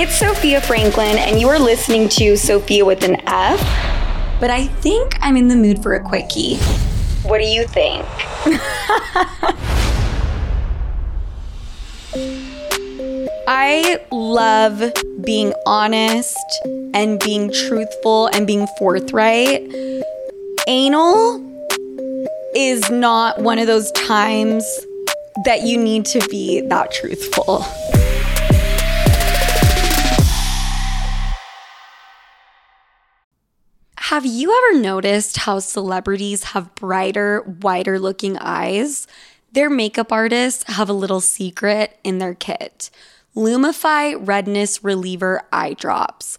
It's Sophia Franklin, and you are listening to Sophia with an F. But I think I'm in the mood for a quickie. What do you think? I love being honest and being truthful and being forthright. Anal is not one of those times that you need to be that truthful. Have you ever noticed how celebrities have brighter, wider looking eyes? Their makeup artists have a little secret in their kit. Lumify Redness Reliever Eye Drops.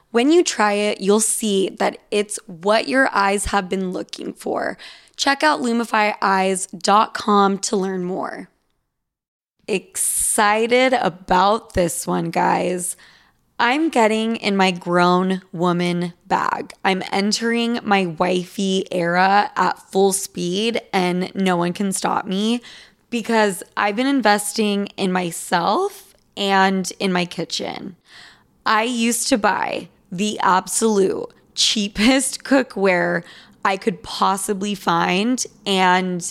When you try it, you'll see that it's what your eyes have been looking for. Check out lumifyeyes.com to learn more. Excited about this one, guys. I'm getting in my grown woman bag. I'm entering my wifey era at full speed, and no one can stop me because I've been investing in myself and in my kitchen. I used to buy the absolute cheapest cookware I could possibly find, and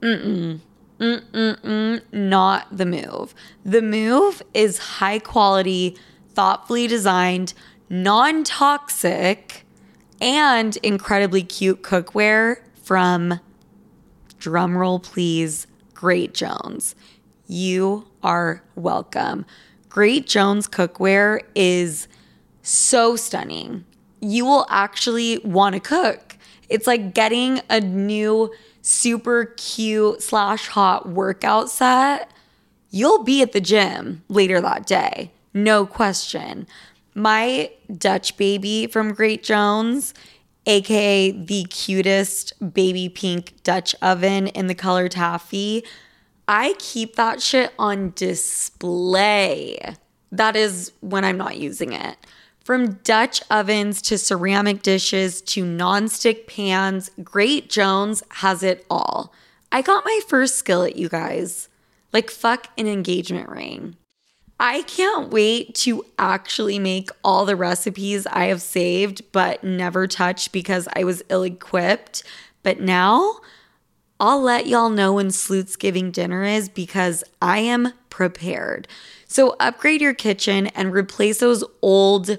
mm-mm, mm-mm, not the move. The move is high quality, thoughtfully designed, non toxic, and incredibly cute cookware from, drumroll please, Great Jones. You are welcome. Great Jones cookware is so stunning. You will actually want to cook. It's like getting a new super cute slash hot workout set. You'll be at the gym later that day, no question. My Dutch baby from Great Jones, aka the cutest baby pink Dutch oven in the color taffy, I keep that shit on display. That is when I'm not using it. From Dutch ovens to ceramic dishes to nonstick pans, Great Jones has it all. I got my first skillet, you guys. Like, fuck an engagement ring. I can't wait to actually make all the recipes I have saved but never touched because I was ill equipped. But now I'll let y'all know when Sleuth's Giving dinner is because I am prepared. So upgrade your kitchen and replace those old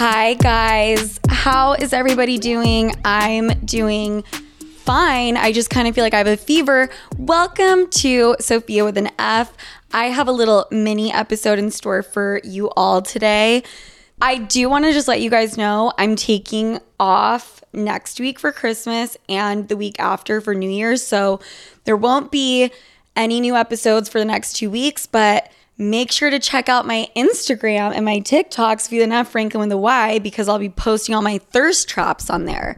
Hi, guys. How is everybody doing? I'm doing fine. I just kind of feel like I have a fever. Welcome to Sophia with an F. I have a little mini episode in store for you all today. I do want to just let you guys know I'm taking off next week for Christmas and the week after for New Year's. So there won't be any new episodes for the next two weeks, but Make sure to check out my Instagram and my TikToks, F Franklin with a Y, because I'll be posting all my thirst traps on there.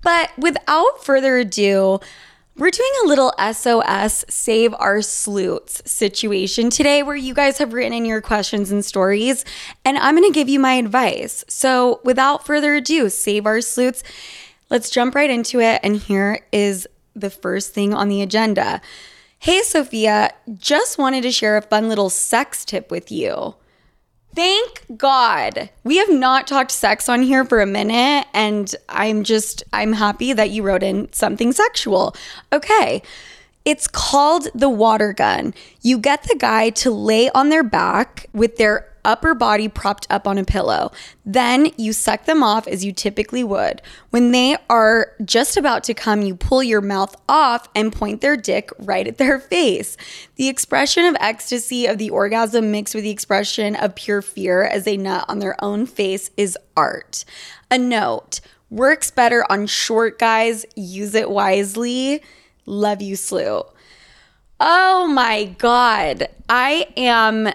But without further ado, we're doing a little SOS Save Our Sloots situation today where you guys have written in your questions and stories, and I'm gonna give you my advice. So, without further ado, save our sloots. Let's jump right into it. And here is the first thing on the agenda Hey, Sophia, just wanted to share a fun little sex tip with you. Thank God. We have not talked sex on here for a minute, and I'm just, I'm happy that you wrote in something sexual. Okay. It's called the water gun. You get the guy to lay on their back with their upper body propped up on a pillow. Then you suck them off as you typically would. When they are just about to come, you pull your mouth off and point their dick right at their face. The expression of ecstasy of the orgasm mixed with the expression of pure fear as they nut on their own face is art. A note works better on short guys, use it wisely. Love you, Slew. Oh my God. I am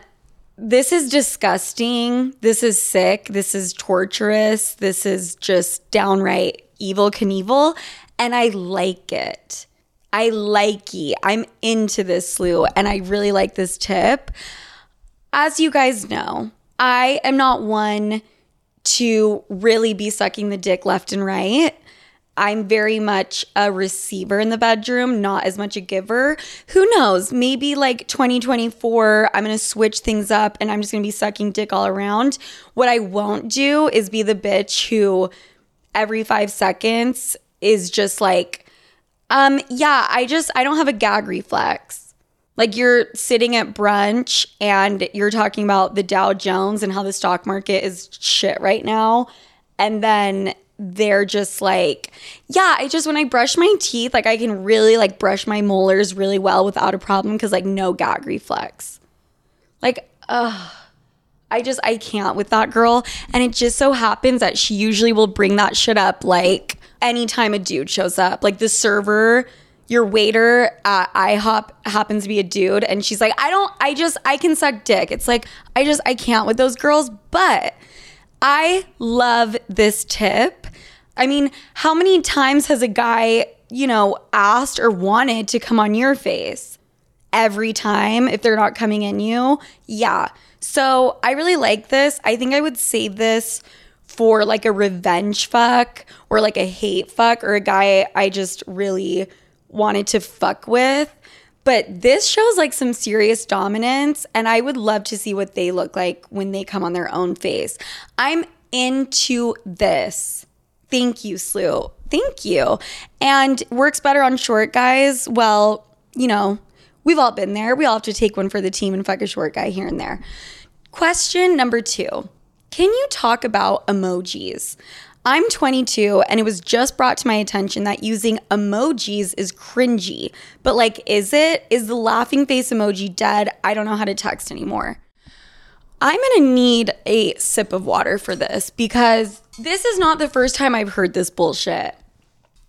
this is disgusting. This is sick. This is torturous. This is just downright Evel Knievel. And I like it. I like it. I'm into this slew and I really like this tip. As you guys know, I am not one to really be sucking the dick left and right. I'm very much a receiver in the bedroom, not as much a giver. Who knows? Maybe like 2024, I'm going to switch things up and I'm just going to be sucking dick all around. What I won't do is be the bitch who every five seconds is just like, um, yeah, I just, I don't have a gag reflex. Like you're sitting at brunch and you're talking about the Dow Jones and how the stock market is shit right now. And then they're just like, yeah, I just when I brush my teeth, like I can really like brush my molars really well without a problem because like no gag reflex. Like, ugh. I just I can't with that girl. And it just so happens that she usually will bring that shit up like anytime a dude shows up. Like the server, your waiter at IHOP happens to be a dude, and she's like, I don't, I just, I can suck dick. It's like, I just, I can't with those girls. But I love this tip I mean, how many times has a guy, you know, asked or wanted to come on your face? Every time if they're not coming in you? Yeah. So I really like this. I think I would save this for like a revenge fuck or like a hate fuck or a guy I just really wanted to fuck with. But this shows like some serious dominance, and I would love to see what they look like when they come on their own face. I'm into this. Thank you, Slew. Thank you. And works better on short guys. Well, you know, we've all been there. We all have to take one for the team and fuck a short guy here and there. Question number two Can you talk about emojis? I'm 22 and it was just brought to my attention that using emojis is cringy. But like, is it? Is the laughing face emoji dead? I don't know how to text anymore. I'm gonna need a sip of water for this because this is not the first time I've heard this bullshit.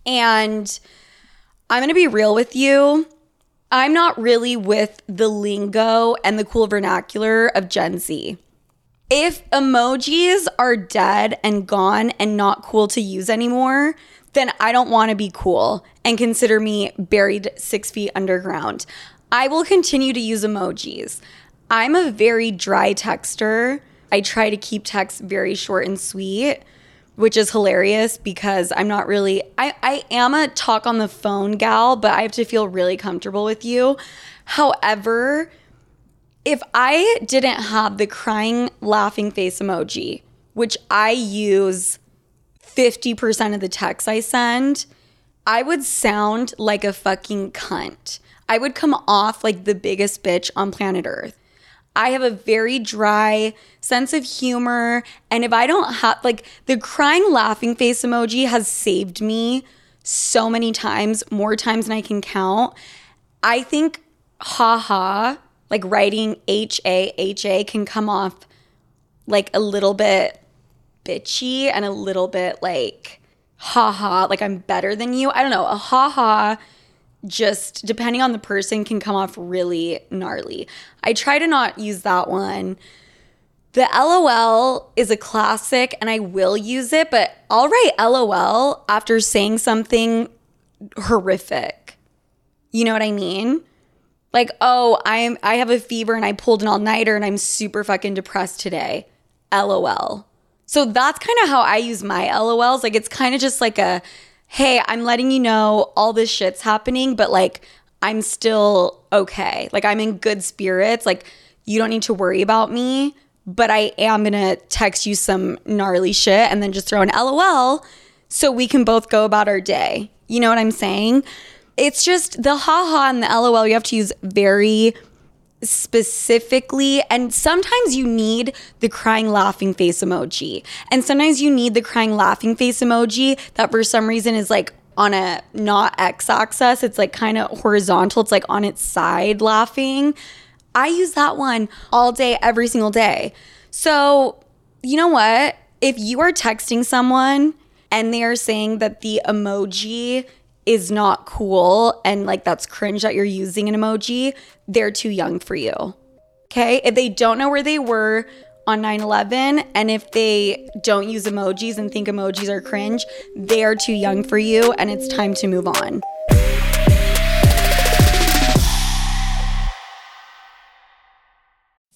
And I'm gonna be real with you. I'm not really with the lingo and the cool vernacular of Gen Z. If emojis are dead and gone and not cool to use anymore, then I don't want to be cool and consider me buried six feet underground. I will continue to use emojis. I'm a very dry texter. I try to keep text very short and sweet, which is hilarious because I'm not really I, I am a talk on the phone gal, but I have to feel really comfortable with you. However, if I didn't have the crying laughing face emoji, which I use 50% of the texts I send, I would sound like a fucking cunt. I would come off like the biggest bitch on planet Earth. I have a very dry sense of humor. And if I don't have, like, the crying laughing face emoji has saved me so many times, more times than I can count. I think haha, like writing H A H A can come off like a little bit bitchy and a little bit like haha, like I'm better than you. I don't know. A haha just depending on the person can come off really gnarly. I try to not use that one. The LOL is a classic and I will use it, but I'll write LOL after saying something horrific. You know what I mean? Like, oh, I'm I have a fever and I pulled an all-nighter and I'm super fucking depressed today. LOL. So that's kind of how I use my LOLs. Like it's kind of just like a hey, I'm letting you know all this shit's happening, but like I'm still okay. Like I'm in good spirits. Like you don't need to worry about me, but I am to text you some gnarly shit and then just throw an LOL so we can both go about our day. You know what I'm saying? It's just the haha and the LOL you have to use very specifically and sometimes you need the crying laughing face emoji. And sometimes you need the crying laughing face emoji that for some reason is like on a not x axis it's like kind of horizontal. It's like on its side laughing. I use that one all day every single day. So you know what? If you are texting someone and they are saying that the emoji is not cool and like that's cringe that you're using an emoji, they're too young for you. Okay? If they don't know where they were on 9 11 and if they don't use emojis and think emojis are cringe, they are too young for you and it's time to move on.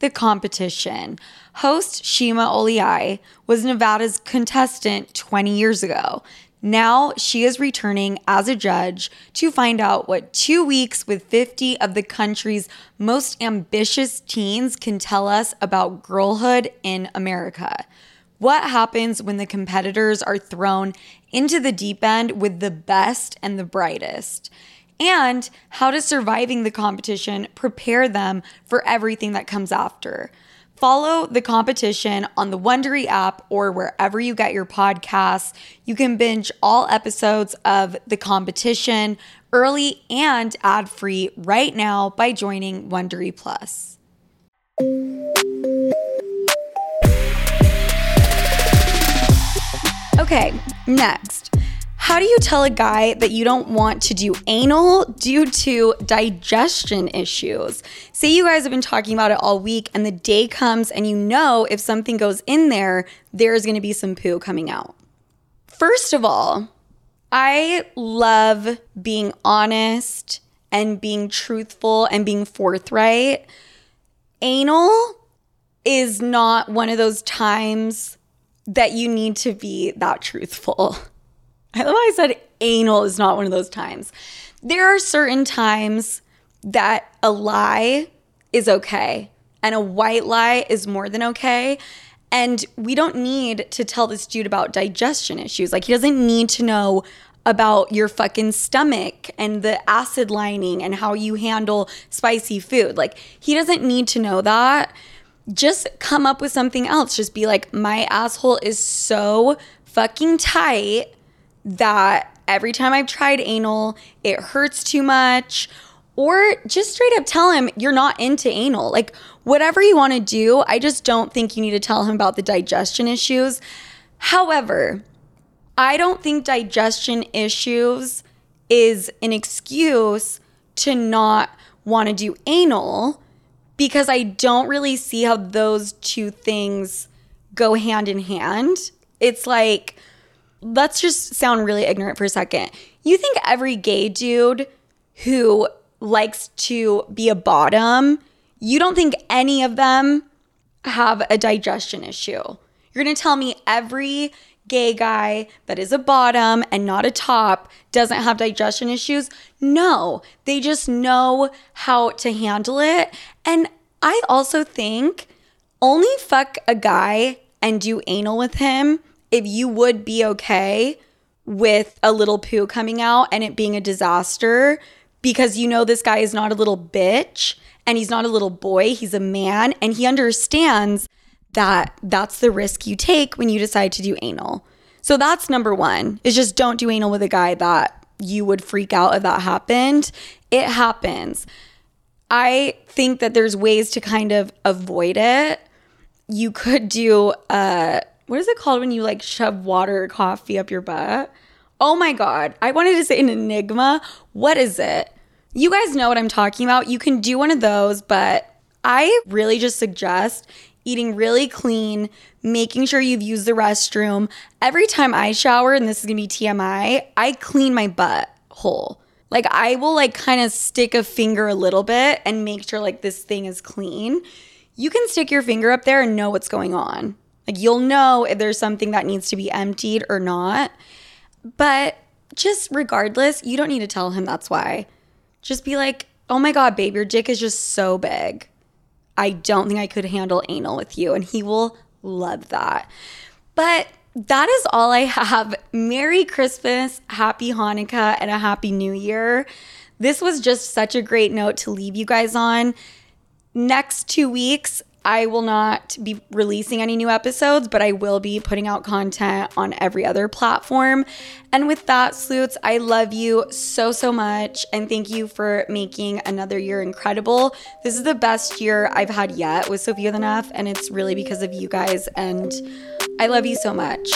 the competition. Host Shima Oliai was Nevada's contestant 20 years ago. Now she is returning as a judge to find out what two weeks with 50 of the country's most ambitious teens can tell us about girlhood in America. What happens when the competitors are thrown into the deep end with the best and the brightest? And how does surviving the competition prepare them for everything that comes after? Follow the competition on the Wondery app or wherever you get your podcasts. You can binge all episodes of the competition early and ad free right now by joining Wondery Plus. Okay, next. How do you tell a guy that you don't want to do anal due to digestion issues? Say you guys have been talking about it all week, and the day comes and you know if something goes in there, there's gonna be some poo coming out. First of all, I love being honest and being truthful and being forthright. Anal is not one of those times that you need to be that truthful. I love how I said anal is not one of those times. There are certain times that a lie is okay and a white lie is more than okay. And we don't need to tell this dude about digestion issues. Like, he doesn't need to know about your fucking stomach and the acid lining and how you handle spicy food. Like, he doesn't need to know that. Just come up with something else. Just be like, my asshole is so fucking tight that every time I've tried anal, it hurts too much. Or just straight up tell him you're not into anal. Like, whatever you want to do, I just don't think you need to tell him about the digestion issues. However, I don't think digestion issues is an excuse to not want to do anal because I don't really see how those two things go hand in hand. It's like, let's just sound really ignorant for a second. You think every gay dude who likes to be a bottom, you don't think any of them have a digestion issue. You're gonna tell me every gay guy that is a bottom and not a top doesn't have digestion issues? No, they just know how to handle it. And I also think only fuck a guy and do anal with him if you would be okay with a little poo coming out and it being a disaster because you know this guy is not a little bitch and he's not a little boy, he's a man and he understands that that's the risk you take when you decide to do anal. So that's number 1. Is just don't do anal with a guy that you would freak out if that happened. It happens. I think that there's ways to kind of avoid it. You could do uh what is it called when you like shove water or coffee up your butt? Oh my God. I wanted to say an enigma. What is it? You guys know what I'm talking about. You can do one of those, but I really just suggest eating really clean, making sure you've used the restroom. Every time I shower, and this is gonna be TMI, I clean my butt hole. Like I will like kind of stick a finger a little bit and make sure like this thing is clean. You can stick your finger up there and know what's going on. Like you'll know if there's something that needs to be emptied or not. But just regardless, you don't need to tell him that's why. Just be like, oh my God, babe, your dick is just so big. I don't think I could handle anal with you. And he will love that. But that is all I have. Merry Christmas, Happy Hanukkah, and a Happy New Year. This was just such a great note to leave you guys on. Next two weeks, I will not be releasing any new episodes, but I will be putting out content on every other platform. And with that, Sloots, I love you so, so much. And thank you for making another year incredible. This is the best year I've had yet with Sophia the Nuff, and it's really because of you guys. And I love you so much.